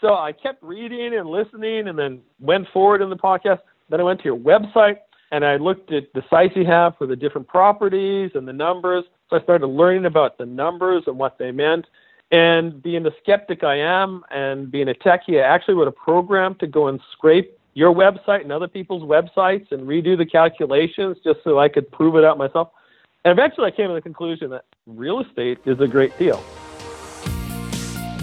So I kept reading and listening and then went forward in the podcast. Then I went to your website and I looked at the sites you have for the different properties and the numbers. So I started learning about the numbers and what they meant. And being the skeptic I am and being a techie, I actually wrote a program to go and scrape your website and other people's websites and redo the calculations just so I could prove it out myself. And eventually I came to the conclusion that real estate is a great deal.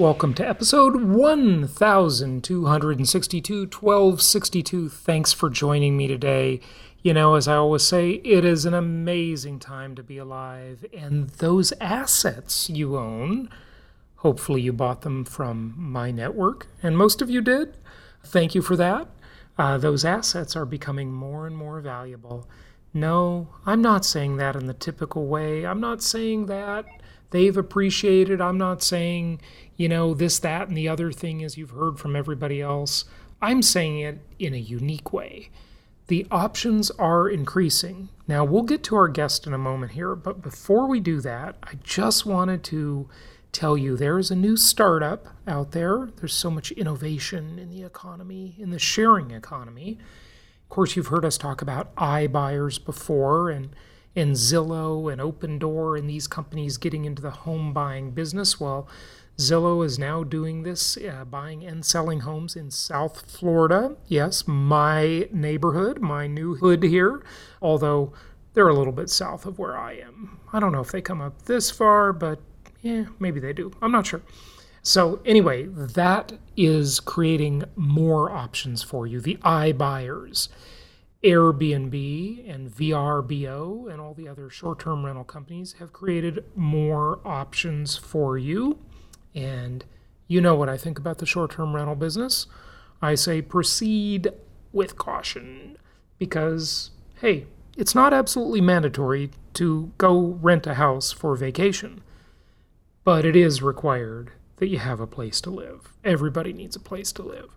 Welcome to episode 1262, 1262. Thanks for joining me today. You know, as I always say, it is an amazing time to be alive. And those assets you own, hopefully you bought them from my network, and most of you did. Thank you for that. Uh, those assets are becoming more and more valuable. No, I'm not saying that in the typical way. I'm not saying that they've appreciated. I'm not saying, you know, this, that, and the other thing as you've heard from everybody else. I'm saying it in a unique way the options are increasing. Now, we'll get to our guest in a moment here, but before we do that, I just wanted to tell you there is a new startup out there. There's so much innovation in the economy, in the sharing economy. Of course, you've heard us talk about iBuyers before and and Zillow and Opendoor and these companies getting into the home buying business. Well, Zillow is now doing this, uh, buying and selling homes in South Florida. Yes, my neighborhood, my new hood here, although they're a little bit south of where I am. I don't know if they come up this far, but yeah, maybe they do. I'm not sure. So, anyway, that is creating more options for you. The iBuyers, Airbnb and VRBO, and all the other short term rental companies have created more options for you. And you know what I think about the short term rental business. I say proceed with caution because, hey, it's not absolutely mandatory to go rent a house for vacation, but it is required that you have a place to live. Everybody needs a place to live.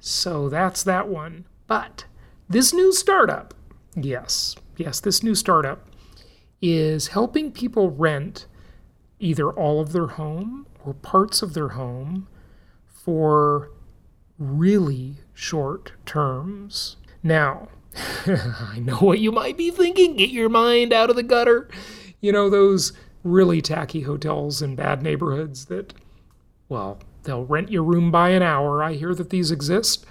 So that's that one. But this new startup, yes, yes, this new startup is helping people rent either all of their home or parts of their home for really short terms. Now, I know what you might be thinking. Get your mind out of the gutter. You know, those really tacky hotels in bad neighborhoods that, well, they'll rent your room by an hour. I hear that these exist.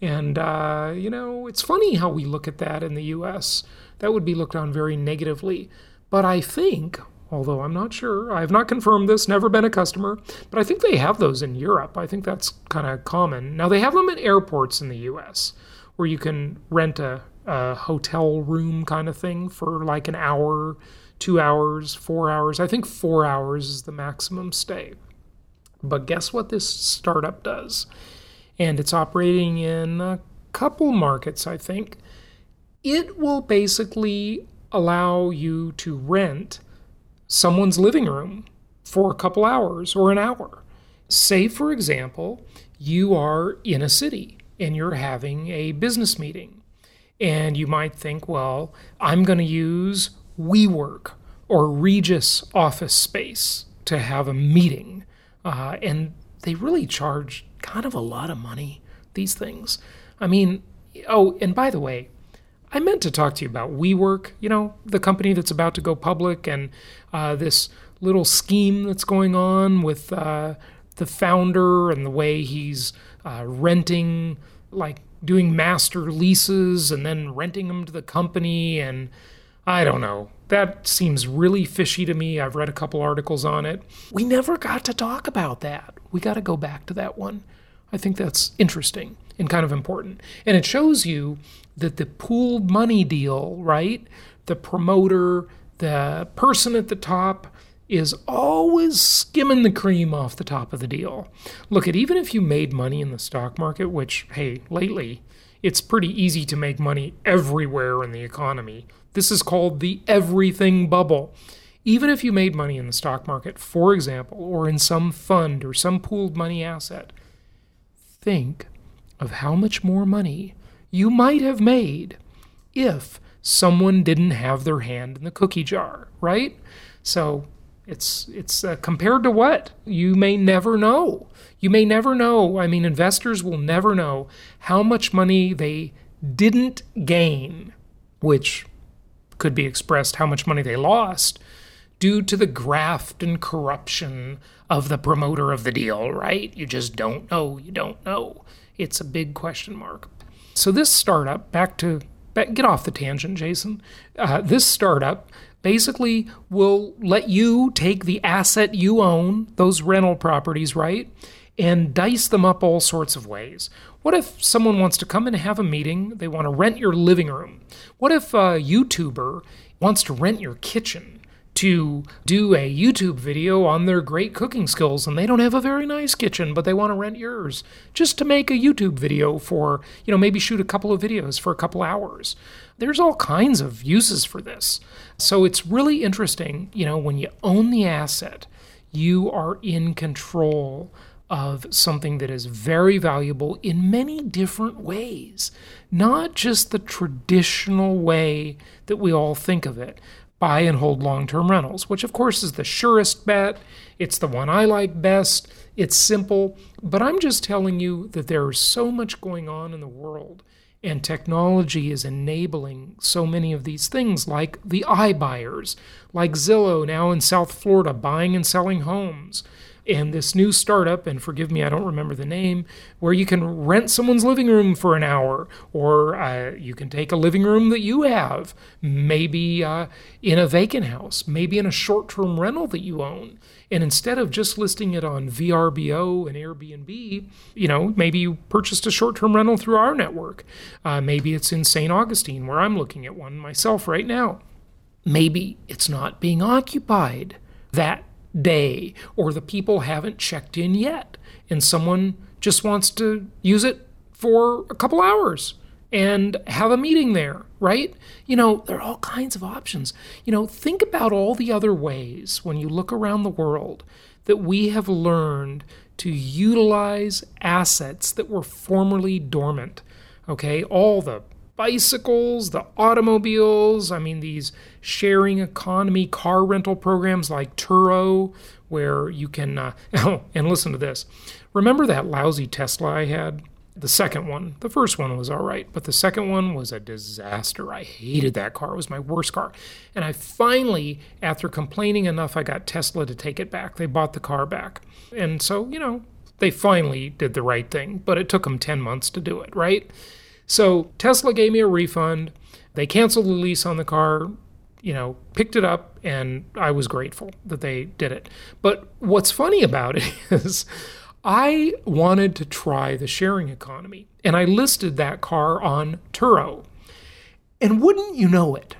And, uh, you know, it's funny how we look at that in the US. That would be looked on very negatively. But I think although I'm not sure. I have not confirmed this, never been a customer, but I think they have those in Europe. I think that's kind of common. Now, they have them at airports in the US where you can rent a, a hotel room kind of thing for like an hour, two hours, four hours. I think four hours is the maximum stay. But guess what this startup does? And it's operating in a couple markets, I think. It will basically allow you to rent someone's living room for a couple hours or an hour. Say, for example, you are in a city and you're having a business meeting, and you might think, well, I'm going to use WeWork or Regus office space to have a meeting. Uh, and they really charge kind of a lot of money, these things. I mean, oh, and by the way, I meant to talk to you about WeWork, you know, the company that's about to go public, and uh, this little scheme that's going on with uh, the founder and the way he's uh, renting, like doing master leases and then renting them to the company. And I don't know. That seems really fishy to me. I've read a couple articles on it. We never got to talk about that. We got to go back to that one. I think that's interesting and kind of important. And it shows you that the pooled money deal, right? The promoter, the person at the top is always skimming the cream off the top of the deal. Look at even if you made money in the stock market, which hey, lately it's pretty easy to make money everywhere in the economy. This is called the everything bubble. Even if you made money in the stock market, for example, or in some fund or some pooled money asset, think of how much more money you might have made if someone didn't have their hand in the cookie jar, right? So it's it's uh, compared to what? You may never know. You may never know. I mean, investors will never know how much money they didn't gain, which could be expressed how much money they lost due to the graft and corruption of the promoter of the deal, right? You just don't know. You don't know. It's a big question mark. So this startup, back to back, get off the tangent, Jason. Uh, this startup basically will let you take the asset you own, those rental properties, right, and dice them up all sorts of ways. What if someone wants to come and have a meeting? They want to rent your living room. What if a YouTuber wants to rent your kitchen? to do a YouTube video on their great cooking skills and they don't have a very nice kitchen, but they want to rent yours just to make a YouTube video for, you know, maybe shoot a couple of videos for a couple hours. There's all kinds of uses for this. So it's really interesting, you know, when you own the asset, you are in control of something that is very valuable in many different ways, not just the traditional way that we all think of it buy and hold long term rentals, which of course is the surest bet. It's the one I like best. It's simple, but I'm just telling you that there is so much going on in the world, and technology is enabling so many of these things, like the iBuyers, like Zillow now in South Florida buying and selling homes and this new startup, and forgive me, I don't remember the name, where you can rent someone's living room for an hour, or uh, you can take a living room that you have, maybe uh, in a vacant house, maybe in a short term rental that you own. And instead of just listing it on VRBO and Airbnb, you know, maybe you purchased a short term rental through our network. Uh, maybe it's in St. Augustine, where I'm looking at one myself right now. Maybe it's not being occupied that day or the people haven't checked in yet and someone just wants to use it for a couple hours and have a meeting there, right? You know, there are all kinds of options. You know, think about all the other ways when you look around the world that we have learned to utilize assets that were formerly dormant. Okay, all the bicycles, the automobiles, I mean, these sharing economy car rental programs like Turo, where you can, uh, oh, and listen to this. Remember that lousy Tesla I had? The second one. The first one was all right, but the second one was a disaster. I hated that car. It was my worst car. And I finally, after complaining enough, I got Tesla to take it back. They bought the car back. And so, you know, they finally did the right thing, but it took them 10 months to do it, right? So Tesla gave me a refund. They canceled the lease on the car, you know, picked it up, and I was grateful that they did it. But what's funny about it is I wanted to try the sharing economy, and I listed that car on Turo. And wouldn't you know it,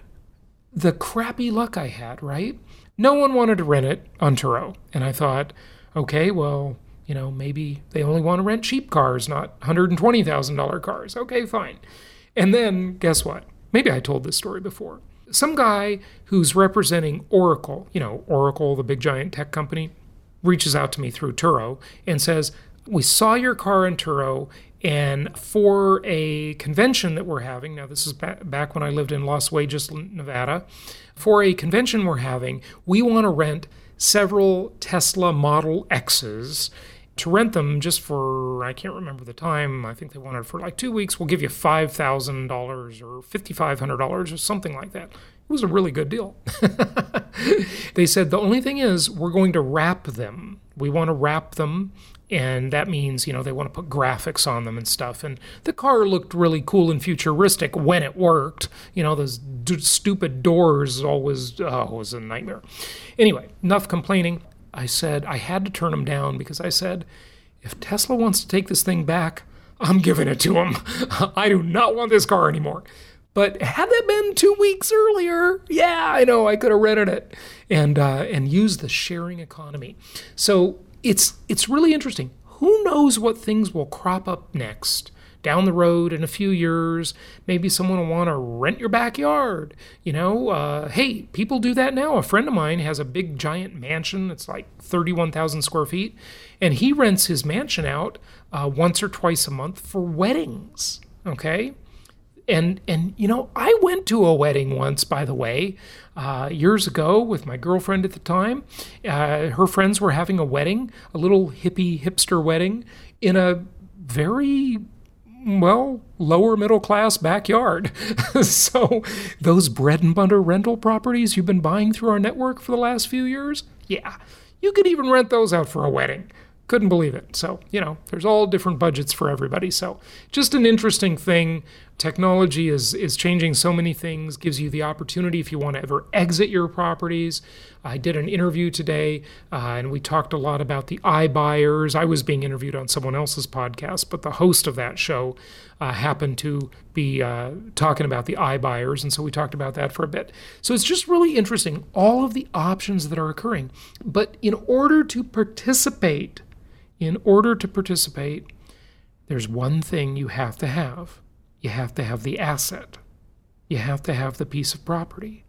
the crappy luck I had, right? No one wanted to rent it on Turo. And I thought, okay, well, you know, maybe they only want to rent cheap cars, not $120,000 cars. Okay, fine. And then guess what? Maybe I told this story before. Some guy who's representing Oracle, you know, Oracle, the big giant tech company, reaches out to me through Turo and says, We saw your car in Turo, and for a convention that we're having, now this is back when I lived in Las Vegas, Nevada, for a convention we're having, we want to rent several Tesla Model X's to rent them just for I can't remember the time. I think they wanted for like two weeks. We'll give you five thousand dollars or fifty five hundred dollars or something like that. It was a really good deal. they said the only thing is we're going to wrap them. We want to wrap them and that means you know they want to put graphics on them and stuff and the car looked really cool and futuristic when it worked you know those d- stupid doors always oh was a nightmare anyway enough complaining i said i had to turn them down because i said if tesla wants to take this thing back i'm giving it to them i do not want this car anymore but had that been two weeks earlier, yeah, I know I could have rented it and uh, and used the sharing economy. So it's it's really interesting. Who knows what things will crop up next? Down the road in a few years, maybe someone will want to rent your backyard. You know, uh, hey, people do that now. A friend of mine has a big giant mansion. It's like 31,000 square feet. And he rents his mansion out uh, once or twice a month for weddings. Okay and and you know i went to a wedding once by the way uh, years ago with my girlfriend at the time uh, her friends were having a wedding a little hippie hipster wedding in a very well lower middle class backyard so those bread and butter rental properties you've been buying through our network for the last few years yeah you could even rent those out for a wedding couldn't believe it. So, you know, there's all different budgets for everybody. So, just an interesting thing. Technology is is changing so many things, gives you the opportunity if you want to ever exit your properties. I did an interview today uh, and we talked a lot about the iBuyers. I was being interviewed on someone else's podcast, but the host of that show uh, happened to be uh, talking about the iBuyers. And so we talked about that for a bit. So it's just really interesting, all of the options that are occurring. But in order to participate, in order to participate, there's one thing you have to have you have to have the asset, you have to have the piece of property.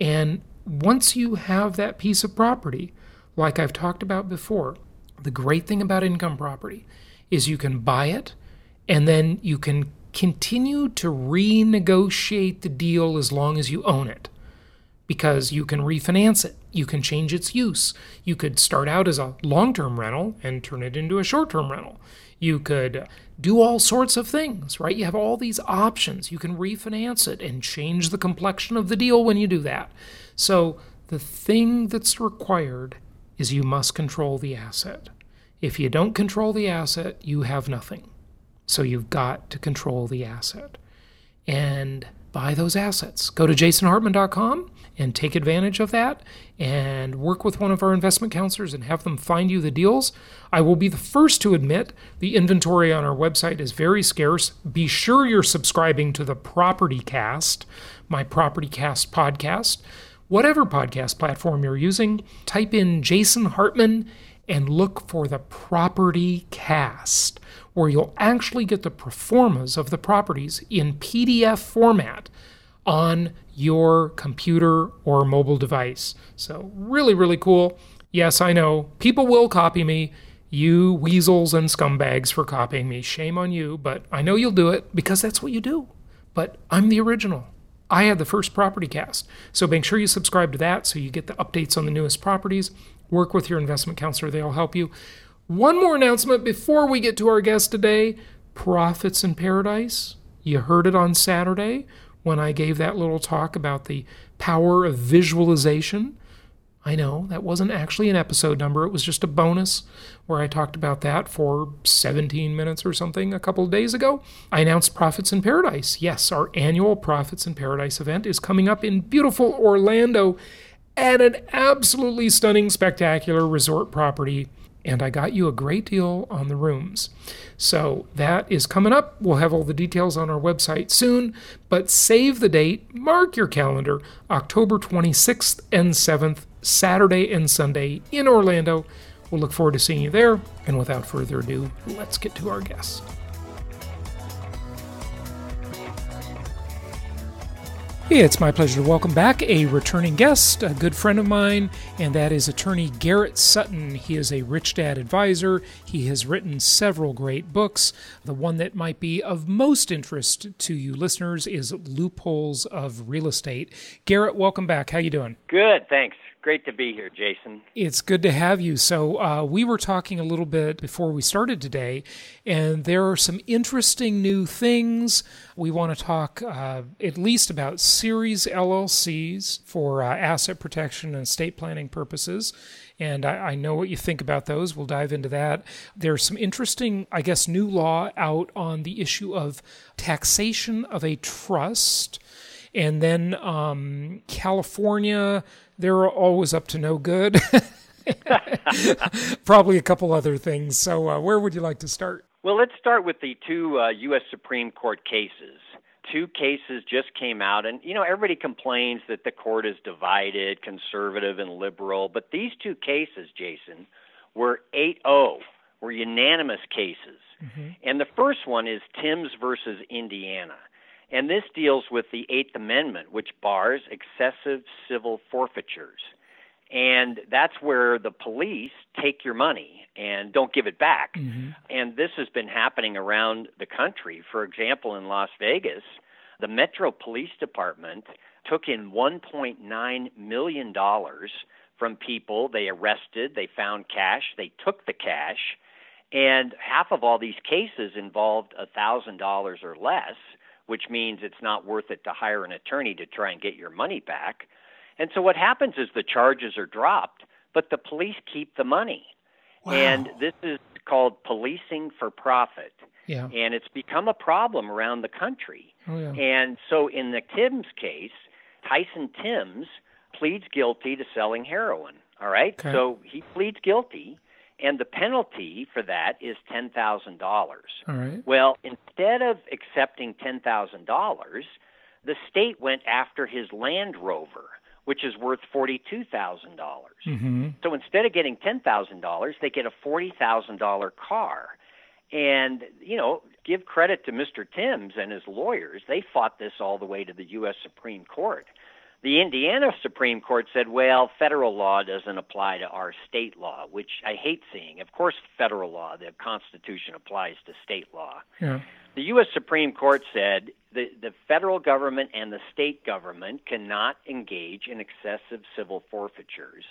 And once you have that piece of property, like I've talked about before, the great thing about income property is you can buy it and then you can continue to renegotiate the deal as long as you own it because you can refinance it. You can change its use. You could start out as a long term rental and turn it into a short term rental. You could do all sorts of things, right? You have all these options. You can refinance it and change the complexion of the deal when you do that. So, the thing that's required is you must control the asset. If you don't control the asset, you have nothing. So, you've got to control the asset. And buy those assets. Go to jasonhartman.com and take advantage of that and work with one of our investment counselors and have them find you the deals. I will be the first to admit the inventory on our website is very scarce. Be sure you're subscribing to the Property Cast, my Property Cast podcast. Whatever podcast platform you're using, type in Jason Hartman and look for the Property Cast where you'll actually get the performance of the properties in PDF format on your computer or mobile device. So, really, really cool. Yes, I know people will copy me. You weasels and scumbags for copying me. Shame on you, but I know you'll do it because that's what you do. But I'm the original. I had the first property cast. So make sure you subscribe to that so you get the updates on the newest properties. Work with your investment counselor, they'll help you. One more announcement before we get to our guest today Profits in Paradise. You heard it on Saturday when I gave that little talk about the power of visualization. I know that wasn't actually an episode number, it was just a bonus where I talked about that for 17 minutes or something a couple of days ago. I announced Profits in Paradise. Yes, our annual Profits in Paradise event is coming up in beautiful Orlando at an absolutely stunning, spectacular resort property and I got you a great deal on the rooms. So that is coming up. We'll have all the details on our website soon, but save the date, mark your calendar, October 26th and 7th, Saturday and Sunday in Orlando. We'll look forward to seeing you there. And without further ado, let's get to our guest. It's my pleasure to welcome back a returning guest, a good friend of mine, and that is attorney Garrett Sutton. He is a rich dad advisor. He has written several great books. The one that might be of most interest to you listeners is Loopholes of Real Estate. Garrett, welcome back. How you doing? Good, thanks. Great to be here, Jason. It's good to have you. So, uh, we were talking a little bit before we started today, and there are some interesting new things. We want to talk uh, at least about series LLCs for uh, asset protection and estate planning purposes. And I, I, know what you think about those. We'll dive into that. There's some interesting, I guess, new law out on the issue of taxation of a trust. And then um, California, they're always up to no good. Probably a couple other things. So, uh, where would you like to start? Well, let's start with the two uh, U.S. Supreme Court cases. Two cases just came out, and you know everybody complains that the court is divided, conservative and liberal. But these two cases, Jason, were 8-0, were unanimous cases. Mm-hmm. And the first one is Timbs versus Indiana. And this deals with the Eighth Amendment, which bars excessive civil forfeitures. And that's where the police take your money and don't give it back. Mm-hmm. And this has been happening around the country. For example, in Las Vegas, the Metro Police Department took in $1.9 million from people they arrested, they found cash, they took the cash, and half of all these cases involved $1,000 or less which means it's not worth it to hire an attorney to try and get your money back. And so what happens is the charges are dropped, but the police keep the money. Wow. And this is called policing for profit. Yeah. And it's become a problem around the country. Oh, yeah. And so in the Timbs case, Tyson Timbs pleads guilty to selling heroin. All right? Okay. So he pleads guilty and the penalty for that is ten thousand dollars. All right. Well, instead of accepting ten thousand dollars, the state went after his Land Rover, which is worth forty-two thousand dollars. Mm-hmm. So instead of getting ten thousand dollars, they get a forty thousand dollar car. And you know, give credit to Mr. Timbs and his lawyers; they fought this all the way to the U.S. Supreme Court. The Indiana Supreme Court said, well, federal law doesn't apply to our state law, which I hate seeing. Of course, federal law, the Constitution applies to state law. Yeah. The U.S. Supreme Court said the, the federal government and the state government cannot engage in excessive civil forfeitures.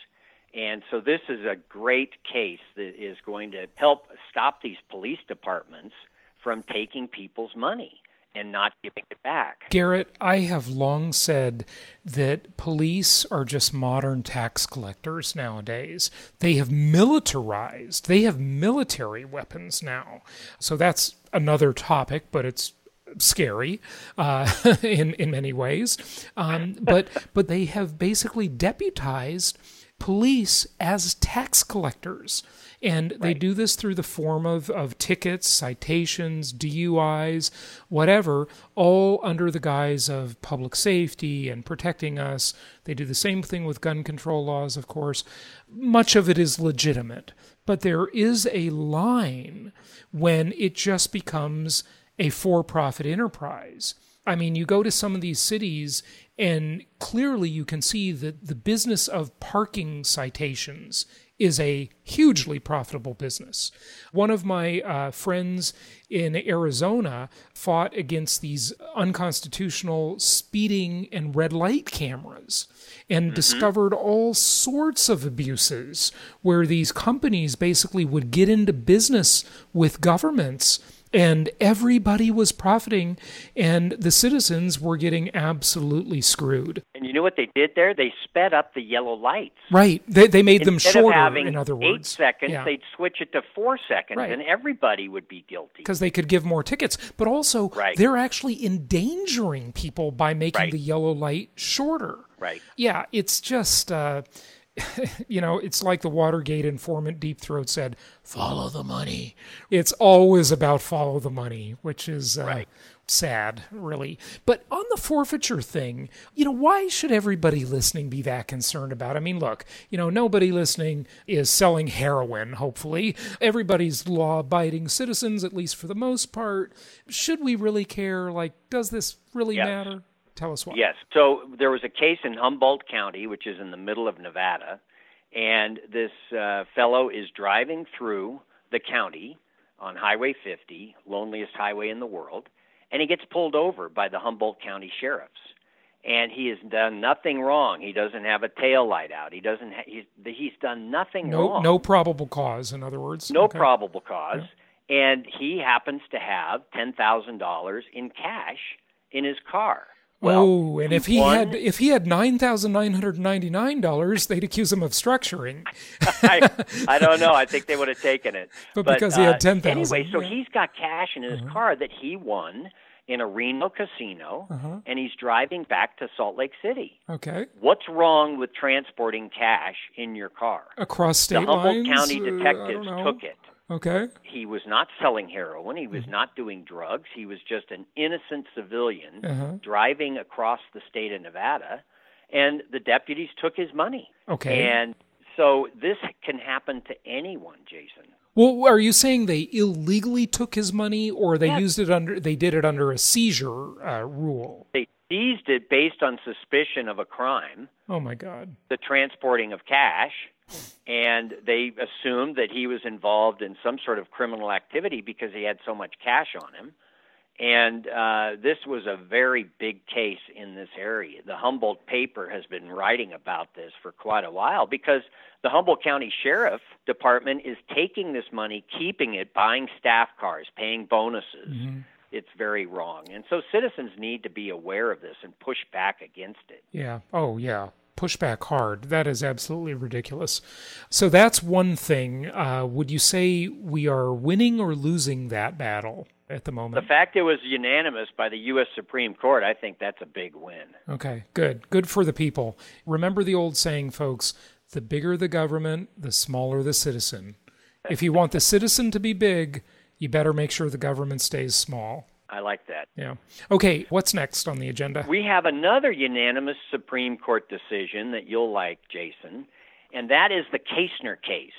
And so this is a great case that is going to help stop these police departments from taking people's money and not giving it back. Garrett, I have long said that police are just modern tax collectors nowadays. They have militarized, they have military weapons now. So that's another topic, but it's scary uh, in in many ways. Um, but but they have basically deputized police as tax collectors. And they do this through the form of, of tickets, citations, DUIs, whatever, all under the guise of public safety and protecting us. They do the same thing with gun control laws, of course. Much of it is legitimate, but there is a line when it just becomes a for profit enterprise. I mean, you go to some of these cities, and clearly you can see that the business of parking citations is a hugely profitable business. One of my uh, friends in Arizona fought against these unconstitutional speeding and red light cameras and mm-hmm. discovered all sorts of abuses where these companies basically would get into business with governments and everybody was profiting and the citizens were getting absolutely screwed you know what they did there they sped up the yellow lights right they, they made Instead them shorter of having in other words eight seconds yeah. they'd switch it to four seconds right. and everybody would be guilty because they could give more tickets but also right. they're actually endangering people by making right. the yellow light shorter right yeah it's just uh, you know, it's like the Watergate informant Deep Throat said, follow the money. It's always about follow the money, which is uh, right. Sad, really. But on the forfeiture thing, you know, why should everybody listening be that concerned about? I mean, look, you know, nobody listening is selling heroin, hopefully. Everybody's law abiding citizens, at least for the most part. Should we really care? Like, does this really yes. matter? Tell us why. Yes. So there was a case in Humboldt County, which is in the middle of Nevada, and this uh, fellow is driving through the county on Highway 50, loneliest highway in the world, and he gets pulled over by the Humboldt County sheriffs. and he has done nothing wrong. He doesn't have a tail light out. He doesn't. Ha- he's he's done nothing No, wrong. no probable cause. In other words, no Okay. probable cause, and he happens to have ten thousand dollars in cash in his car. Well, oh, and if he had if he had nine thousand nine hundred ninety nine dollars, they'd accuse him of structuring. I, I don't know. I think they would have taken it. But because he had uh, 10,000, Anyway, so yeah. he's got cash in his car that he won in a Reno casino, Uh-huh. and he's driving back to Salt Lake City. Okay, What's wrong with transporting cash in your car? across state the Humboldt lines. County uh, detectives don't took it. Okay, He was not selling heroin. He was not doing drugs. He was just an innocent civilian Uh-huh. driving across the state of Nevada, and the deputies took his money. okay. And so this can happen to anyone, Jason. well, are you saying they illegally took his money, or they Yes. used it under they did it under a seizure uh, rule? They seized it based on suspicion of a crime, Oh my God. the transporting of cash, and they assumed that he was involved in some sort of criminal activity because he had so much cash on him. And uh, this was a very big case in this area. The Humboldt paper has been writing about this for quite a while because the Humboldt County Sheriff Department is taking this money, keeping it, buying staff cars, paying bonuses. It's very wrong. And so citizens need to be aware of this and push back against it. Yeah. Oh, yeah. Push back hard. That is absolutely ridiculous. So that's one thing. Uh, would you say we are winning or losing that battle at the moment. The fact it was unanimous by the U.S. Supreme Court, I think that's a big win. Okay, good. Good for the people. Remember the old saying, folks the bigger the government, the smaller the citizen. If you want the citizen to be big, you better make sure the government stays small. I like that. Yeah. Okay, what's next on the agenda? We have another unanimous Supreme Court decision that you'll like, Jason, and that is the Kaestner case.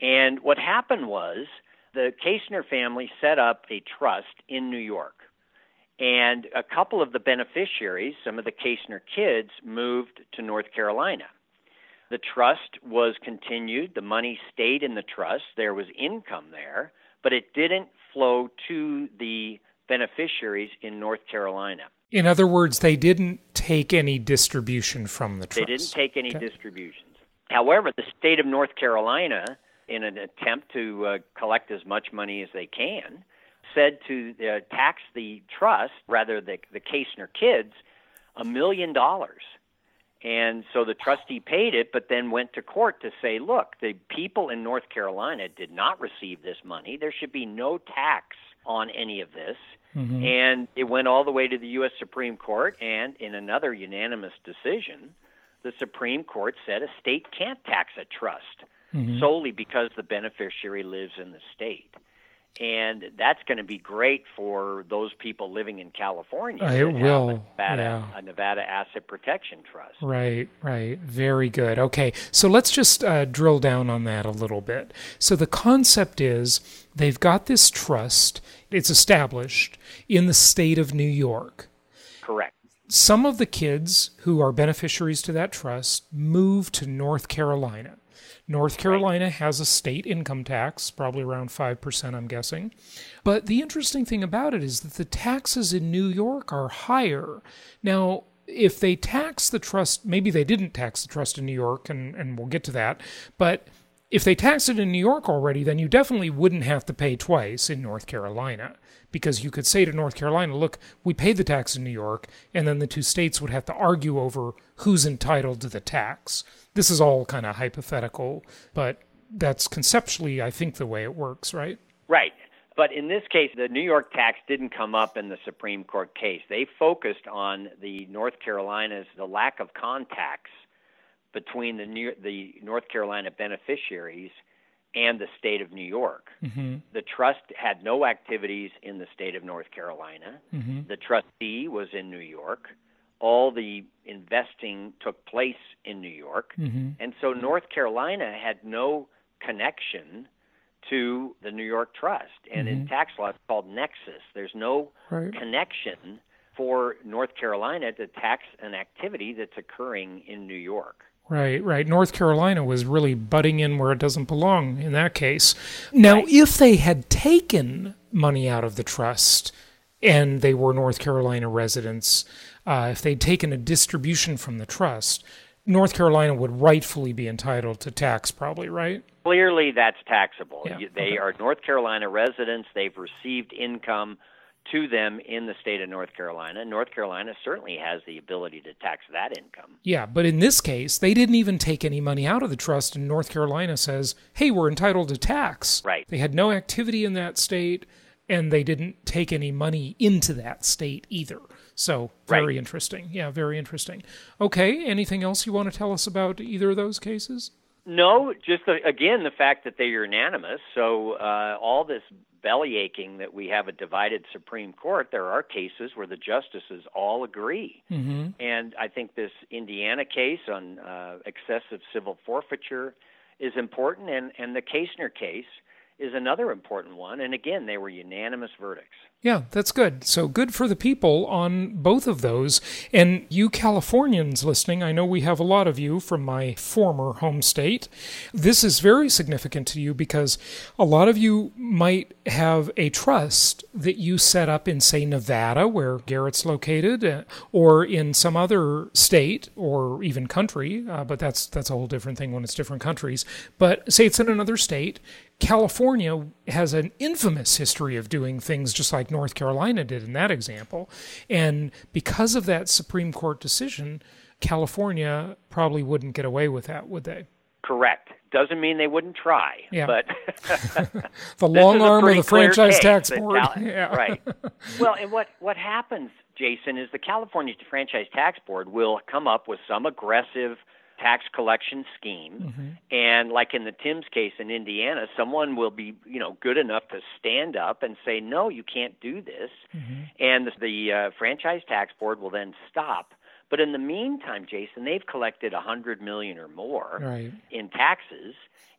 And what happened was the Kaestner family set up a trust in New York. And a couple of the beneficiaries, some of the Kaestner kids, moved to North Carolina. The trust was continued, the money stayed in the trust, there was income there, but it didn't flow to the beneficiaries in North Carolina. In other words, they didn't take any distribution from the trust. They didn't take any Okay. distributions. However, the state of North Carolina, in an attempt to uh, collect as much money as they can, said to uh, tax the trust, rather the the Kaestner kids, a million dollars. And so the trustee paid it, but then went to court to say, look, the people in North Carolina did not receive this money. There should be no tax on any of this. Mm-hmm. And it went all the way to the U.S. Supreme Court, and in another unanimous decision, the Supreme Court said a state can't tax a trust mm-hmm. solely because the beneficiary lives in the state. And that's going to be great for those people living in California. Uh, it will, A Nevada, yeah. a Nevada Asset Protection Trust. Right, right. Very good. Okay, so let's just uh, drill down on that a little bit. So the concept is they've got this trust, it's established in the state of New York. Correct. Some of the kids who are beneficiaries to that trust move to North Carolina. North Carolina has a state income tax, probably around 5%, I'm guessing. But the interesting thing about it is that the taxes in New York are higher. Now, if they tax the trust, maybe they didn't tax the trust in New York, and, and we'll get to that. But if they taxed it in New York already, then you definitely wouldn't have to pay twice in North Carolina. Because you could say to North Carolina, look, we paid the tax in New York, and then the two states would have to argue over who's entitled to the tax. This is all kind of hypothetical, but that's conceptually, I think, the way it works, right? Right. But in this case, the New York tax didn't come up in the Supreme Court case. They focused on the North Carolina's the lack of contacts between the New, the North Carolina beneficiaries and the state of New York. Mm-hmm. The trust had no activities in the state of North Carolina. Mm-hmm. The trustee was in New York. All the investing took place in New York. Mm-hmm. And so North Carolina had no connection to the New York Trust. And in tax law, it's called nexus. There's no Right. connection for North Carolina to tax an activity that's occurring in New York. Right, right. North Carolina was really butting in where it doesn't belong in that case. Now, if they had taken money out of the trust and they were North Carolina residents, uh, if they'd taken a distribution from the trust, North Carolina would rightfully be entitled to tax, probably, right? Clearly, that's taxable. Yeah, They okay. are North Carolina residents. They've received income to them in the state of North Carolina. North Carolina certainly has the ability to tax that income. Yeah, but in this case, they didn't even take any money out of the trust, and North Carolina says, hey, we're entitled to tax. Right. They had no activity in that state, and they didn't take any money into that state either. So, very Right. interesting. Yeah, very interesting. Okay, anything else you want to tell us about either of those cases? No, just the, again the fact that they're unanimous. So uh, all this belly aching that we have a divided Supreme Court, there are cases where the justices all agree. Mm-hmm. And I think this Indiana case on uh, excessive civil forfeiture is important, and, and the Kaestner case is another important one. And again, they were unanimous verdicts. Yeah, that's good. So good for the people on both of those. And you Californians listening, I know we have a lot of you from my former home state. This is very significant to you because a lot of you might have a trust that you set up in, say, Nevada, where Garrett's located, uh, or in some other state or even country. Uh, but that's that's a whole different thing when it's different countries. But say it's in another state. California has an infamous history of doing things just like North Carolina did in that example. And because of that Supreme Court decision, California probably wouldn't get away with that, would they? Correct. Doesn't mean they wouldn't try. Yeah. But The long arm of the franchise tax board. Cal- Yeah. Right. Well, and what what happens, Jason, is the California Franchise Tax Board will come up with some aggressive tax collection scheme, Mm-hmm. and like in the Timbs case in Indiana, someone will be you know good enough to stand up and say, no, you can't do this, Mm-hmm. and the, the uh, Franchise Tax Board will then stop. But in the meantime, Jason, they've collected a hundred million or more Right. in taxes,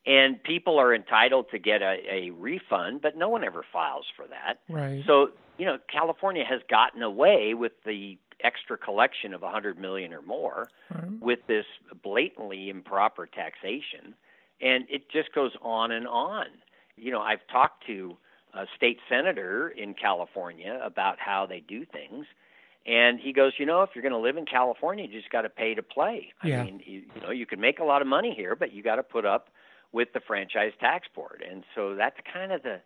and people are entitled to get a, a refund, but no one ever files for that. Right. So, you know, California has gotten away with the extra collection of a 100 million or more Right. with this blatantly improper taxation, and it just goes on and on. You know, I've talked to a state senator in California about how they do things. And he goes, you know, if you're going to live in California, you just got to pay to play. Yeah. I mean, you, you know, you can make a lot of money here, but you got to put up with the franchise tax board. And so that's kind of the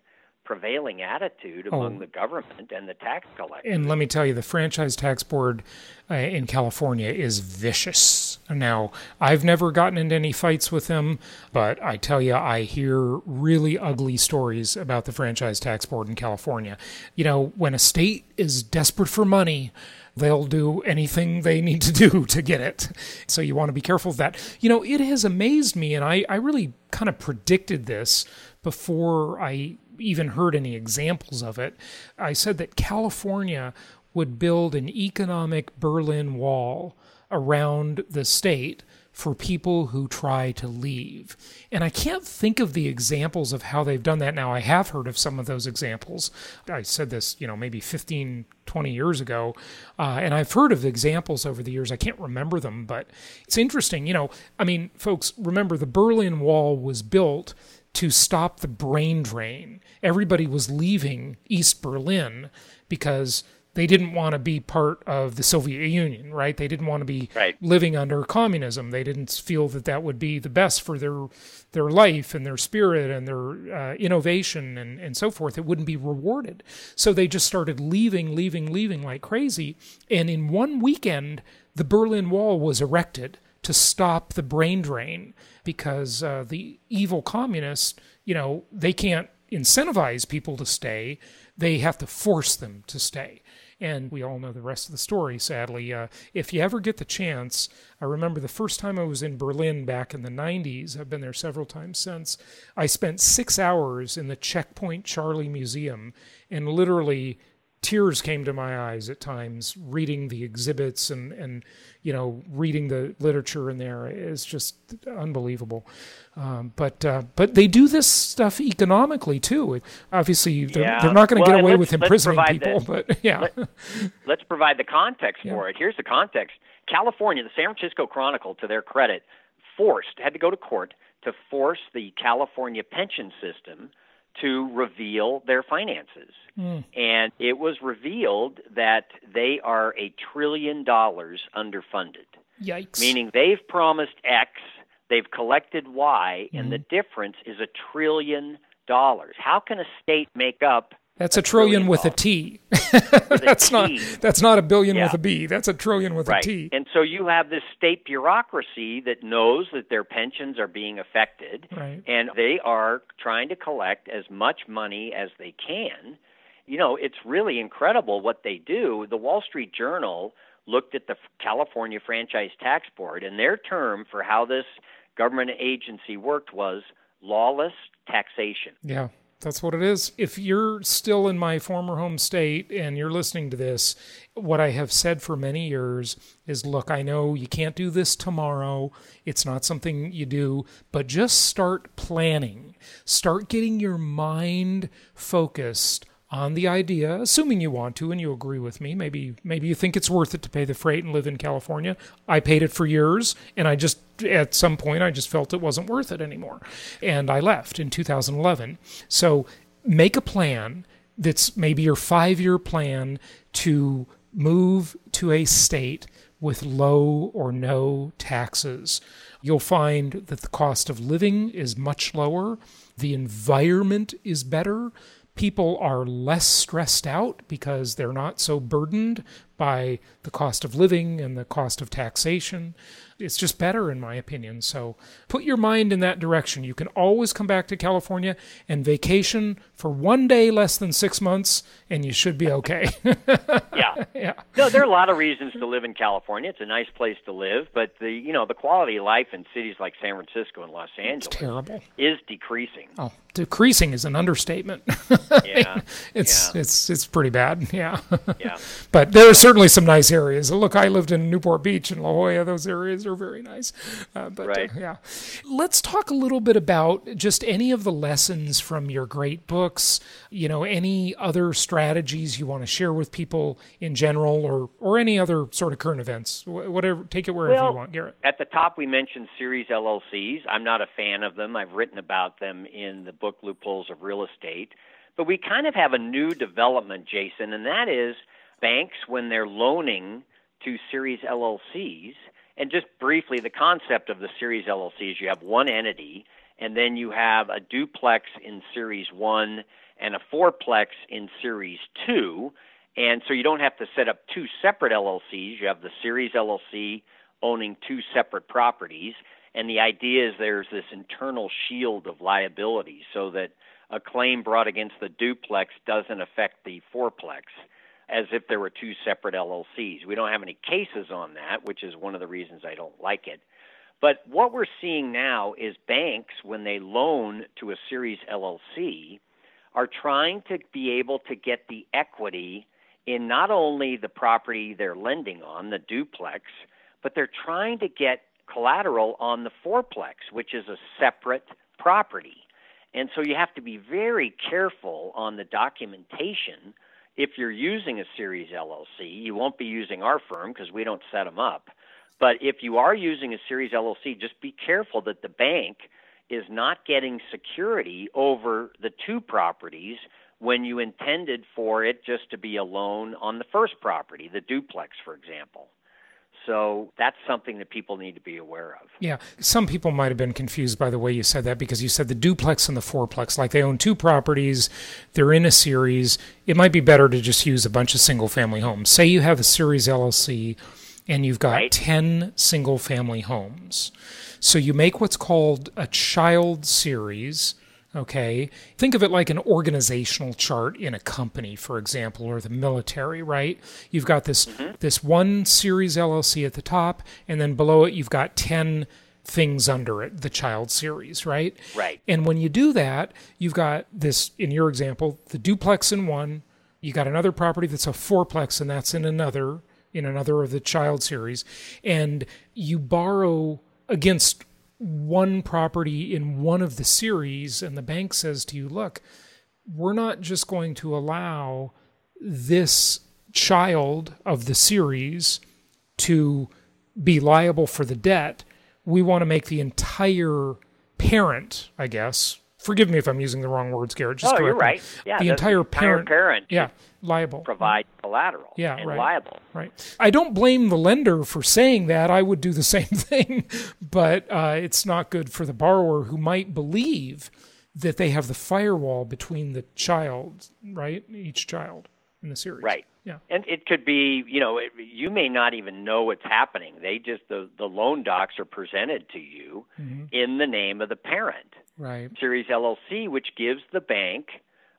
prevailing attitude among Oh. the government and the tax collector. And let me tell you, the franchise tax board uh, in California is vicious. Now, I've never gotten into any fights with them, but I tell you, I hear really ugly stories about the franchise tax board in California. You know, when a state is desperate for money, they'll do anything they need to do to get it. So you want to be careful of that. You know, it has amazed me, and I, I really kind of predicted this before I even heard any examples of it. I said that California would build an economic Berlin Wall around the state for people who try to leave. And I can't think of the examples of how they've done that now. I have heard of some of those examples. I said this, you know, maybe 15, 20 years ago. Uh, and I've heard of examples over the years. I can't remember them, but it's interesting. You know, I mean, folks, remember the Berlin Wall was built to stop the brain drain. Everybody was leaving East Berlin because they didn't want to be part of the Soviet Union, right? They didn't want to be Right. living under communism. They didn't feel that that would be the best for their their life and their spirit and their uh, innovation and, and so forth. It wouldn't be rewarded. So they just started leaving, leaving, leaving like crazy. And in one weekend, the Berlin Wall was erected to stop the brain drain because uh, the evil communists, you know, they can't incentivize people to stay. They have to force them to stay. And we all know the rest of the story, sadly. Uh, if you ever get the chance, I remember the first time I was in Berlin back in the 90s, I've been there several times since, I spent six hours in the Checkpoint Charlie Museum and literally tears came to my eyes at times reading the exhibits and, and you know reading the literature in there is just unbelievable um, but uh, but they do this stuff economically too obviously they're, Yeah. they're not going to Well, get away with imprisoning people the- but yeah let- let's provide the context Yeah. for it. Here's the context. California, the San Francisco Chronicle, to their credit, forced, had to go to court to force the California pension system to reveal their finances. Mm. And it was revealed that they are a trillion dollars underfunded. Yikes. Meaning they've promised X, they've collected Y, mm. and the mm-hmm. difference is a trillion dollars. How can a state make up that's a, a trillion, trillion, with a T. that's not that's not a billion yeah. with a B. That's a trillion with right. a T. And so you have this state bureaucracy that knows that their pensions are being affected, right. and they are trying to collect as much money as they can. You know, it's really incredible what they do. The Wall Street Journal looked at the California Franchise Tax Board, and their term for how this government agency worked was lawless taxation. Yeah. That's what it is. If you're still in my former home state and you're listening to this, what I have said for many years is look, I know you can't do this tomorrow. It's not something you do, but just start planning. Start getting your mind focused on the idea, assuming you want to and you agree with me. Maybe maybe you think it's worth it to pay the freight and live in California. I paid it for years and I just at some point I just felt it wasn't worth it anymore. And I left in 2011. So make a plan that's maybe your 5-year plan to move to a state with low or no taxes. You'll find that the cost of living is much lower, the environment is better, people are less stressed out because they're not so burdened by the cost of living and the cost of taxation. It's just better, in my opinion. So put your mind in that direction. You can always come back to California and vacation for one day less than six months, and you should be okay. yeah. yeah. No, there are a lot of reasons to live in California. It's a nice place to live, but the you know the quality of life in cities like San Francisco and Los Angeles it's terrible. is decreasing. Oh, decreasing is an understatement. yeah. it's yeah. it's it's pretty bad. Yeah. yeah. but there are certainly some nice areas. Look, I lived in Newport Beach and La Jolla. Those areas are very nice. Uh, but right. Uh, yeah. Let's talk a little bit about just any of the lessons from your great books. You know, any other strategies you want to share with people in general, or or any other sort of current events. Whatever, take it wherever well, you want, Garrett. At the top, we mentioned series LLCs. I'm not a fan of them. I've written about them in the book Loopholes of Real Estate. But we kind of have a new development, Jason, and that is banks when they're loaning to series LLCs. And just briefly, the concept of the series LLCs you have one entity, and then you have a duplex in series one and a fourplex in series two. And so you don't have to set up two separate LLCs. You have the series LLC owning two separate properties. And the idea is there's this internal shield of liability so that a claim brought against the duplex doesn't affect the fourplex as if there were two separate LLCs. We don't have any cases on that, which is one of the reasons I don't like it. But what we're seeing now is banks, when they loan to a series LLC, are trying to be able to get the equity in not only the property they're lending on, the duplex, but they're trying to get collateral on the fourplex, which is a separate property. And so you have to be very careful on the documentation. If you're using a series LLC, you won't be using our firm because we don't set them up. But if you are using a series LLC, just be careful that the bank is not getting security over the two properties when you intended for it just to be a loan on the first property, the duplex, for example. So that's something that people need to be aware of. Yeah. Some people might have been confused by the way you said that because you said the duplex and the fourplex, like they own two properties, they're in a series. It might be better to just use a bunch of single family homes. Say you have a series LLC and you've got right. 10 single family homes. So you make what's called a child series Okay. Think of it like an organizational chart in a company, for example, or the military, right? You've got this mm-hmm. this one series LLC at the top, and then below it you've got 10 things under it, the child series, right? Right. And when you do that, you've got this in your example, the duplex in one, you got another property that's a fourplex and that's in another in another of the child series, and you borrow against one property in one of the series, and the bank says to you, look, we're not just going to allow this child of the series to be liable for the debt. We want to make the entire parent, I guess, forgive me if I'm using the wrong words, Garrett. Just oh, correct you're me. right. Yeah, the entire parent, parent yeah, liable. provide collateral Yeah, and right. liable. Right. I don't blame the lender for saying that. I would do the same thing, but uh, it's not good for the borrower who might believe that they have the firewall between the child, right? Each child in the series. Right. Yeah. And it could be, you know, it, you may not even know what's happening. They just the the loan docs are presented to you Mm-hmm. in the name of the parent. Right. Series LLC, which gives the bank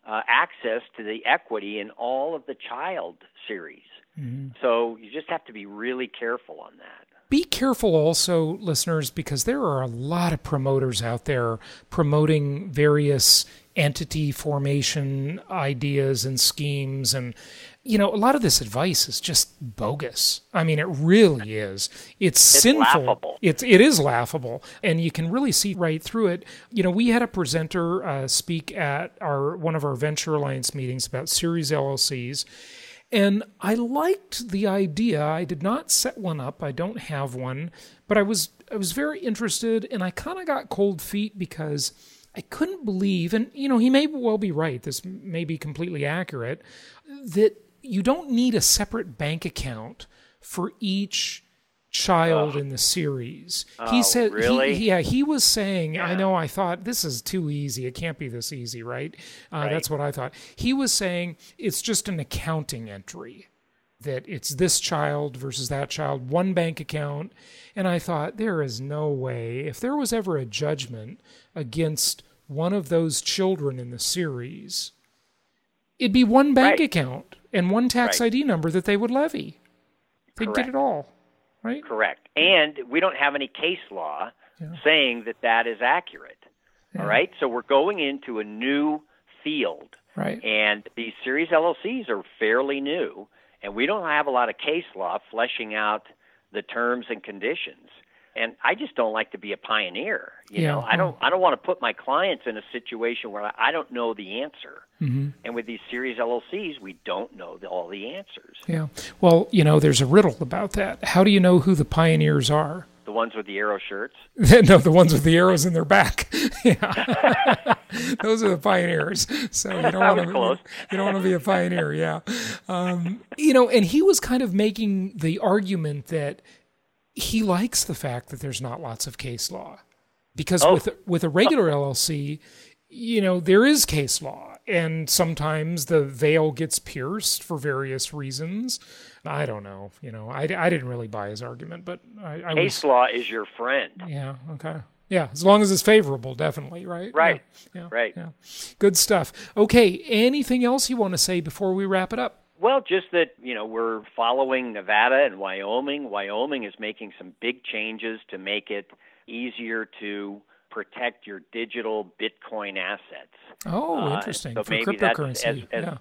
uh, access to the equity in all of the child series. Mm-hmm. So you just have to be really careful on that. Be careful also, listeners, because there are a lot of promoters out there promoting various entity formation ideas and schemes. And, you know, a lot of this advice is just bogus. I mean, it really is. It's, sinful. laughable. It's, it is laughable. And you can really see right through it. You know, we had a presenter uh, speak at our one of our Venture Alliance meetings about series LLCs. And I liked the idea. I did not set one up. I don't have one, but I was I was very interested and I kind of got cold feet because I couldn't believe and you know, he may well be right. This may be completely accurate that you don't need a separate bank account for each child in the series. he Oh, said he- yeah, he was saying, I know I thought this is too easy. It can't be this easy, right? Uh, That's what I thought. He was saying it's just an accounting entry that it's this child versus that child, one bank account. And I thought, there is no way, if there was ever a judgment against one of those children in the series, it'd be one bank Right. account and one tax Right. ID number that they would levy. They'd get it all, right? Correct. And we don't have any case law saying that that is accurate. All right? So we're going into a new field. Right. And these series LLCs are fairly new, and we don't have a lot of case law fleshing out the terms and conditions. And I just don't like to be a pioneer. You Yeah. know, I don't I don't want to put my clients in a situation where I don't know the answer. Mm-hmm. And with these series LLCs, we don't know the, all the answers. Yeah. Well, you know, there's a riddle about that. How do you know who the pioneers are? The ones with the arrow shirts. no, the ones with the arrows in their back. yeah. Those are the pioneers. So you don't want to close. you don't want to be a pioneer, yeah. Um, you know, and he was kind of making the argument that he likes the fact that there's not lots of case law. Because Oh. with with a regular LLC, you know, there is case law and sometimes the veil gets pierced for various reasons. I don't know, you know. I, I didn't really buy his argument, but I, I was Case law is your friend. yeah. Okay. Yeah. As long as it's favorable, definitely. Right. Right. Yeah. yeah, Right. Yeah. Good stuff. Okay. Anything else you want to say before we wrap it up? Well, just that, you know, we're following Nevada and Wyoming. Wyoming is making some big changes to make it easier to protect your digital Bitcoin assets. Oh, Uh, interesting. so For maybe that's cryptocurrency. as- as- yeah.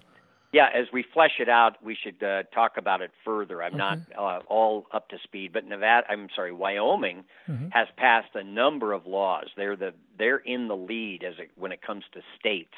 Yeah, as we flesh it out, we should uh, talk about it further. I'm not uh, all up to speed, but Nevada, I'm sorry, Wyoming Mm-hmm. has passed a number of laws. They're the they're in the lead as it, when it comes to states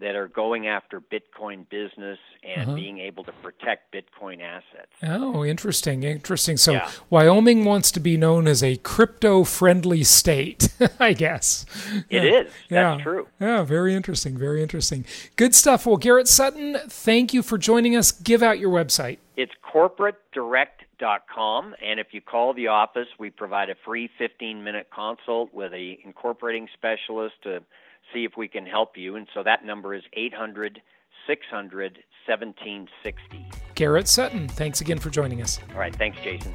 that are going after Bitcoin business and Uh-huh. being able to protect Bitcoin assets. Oh, interesting. Interesting. So Yeah. Wyoming wants to be known as a crypto friendly state, I guess. It Yeah. is. That's yeah. true. Yeah, very interesting. Very interesting. Good stuff. Well, Garrett Sutton, thank you for joining us. Give out your website. It's corporatedirect.com, and if you call the office, we provide a free 15-minute consult with a incorporating specialist to see if we can help you. And so that number is 800 600 1760. Garrett Sutton, thanks again for joining us. All right, thanks, Jason.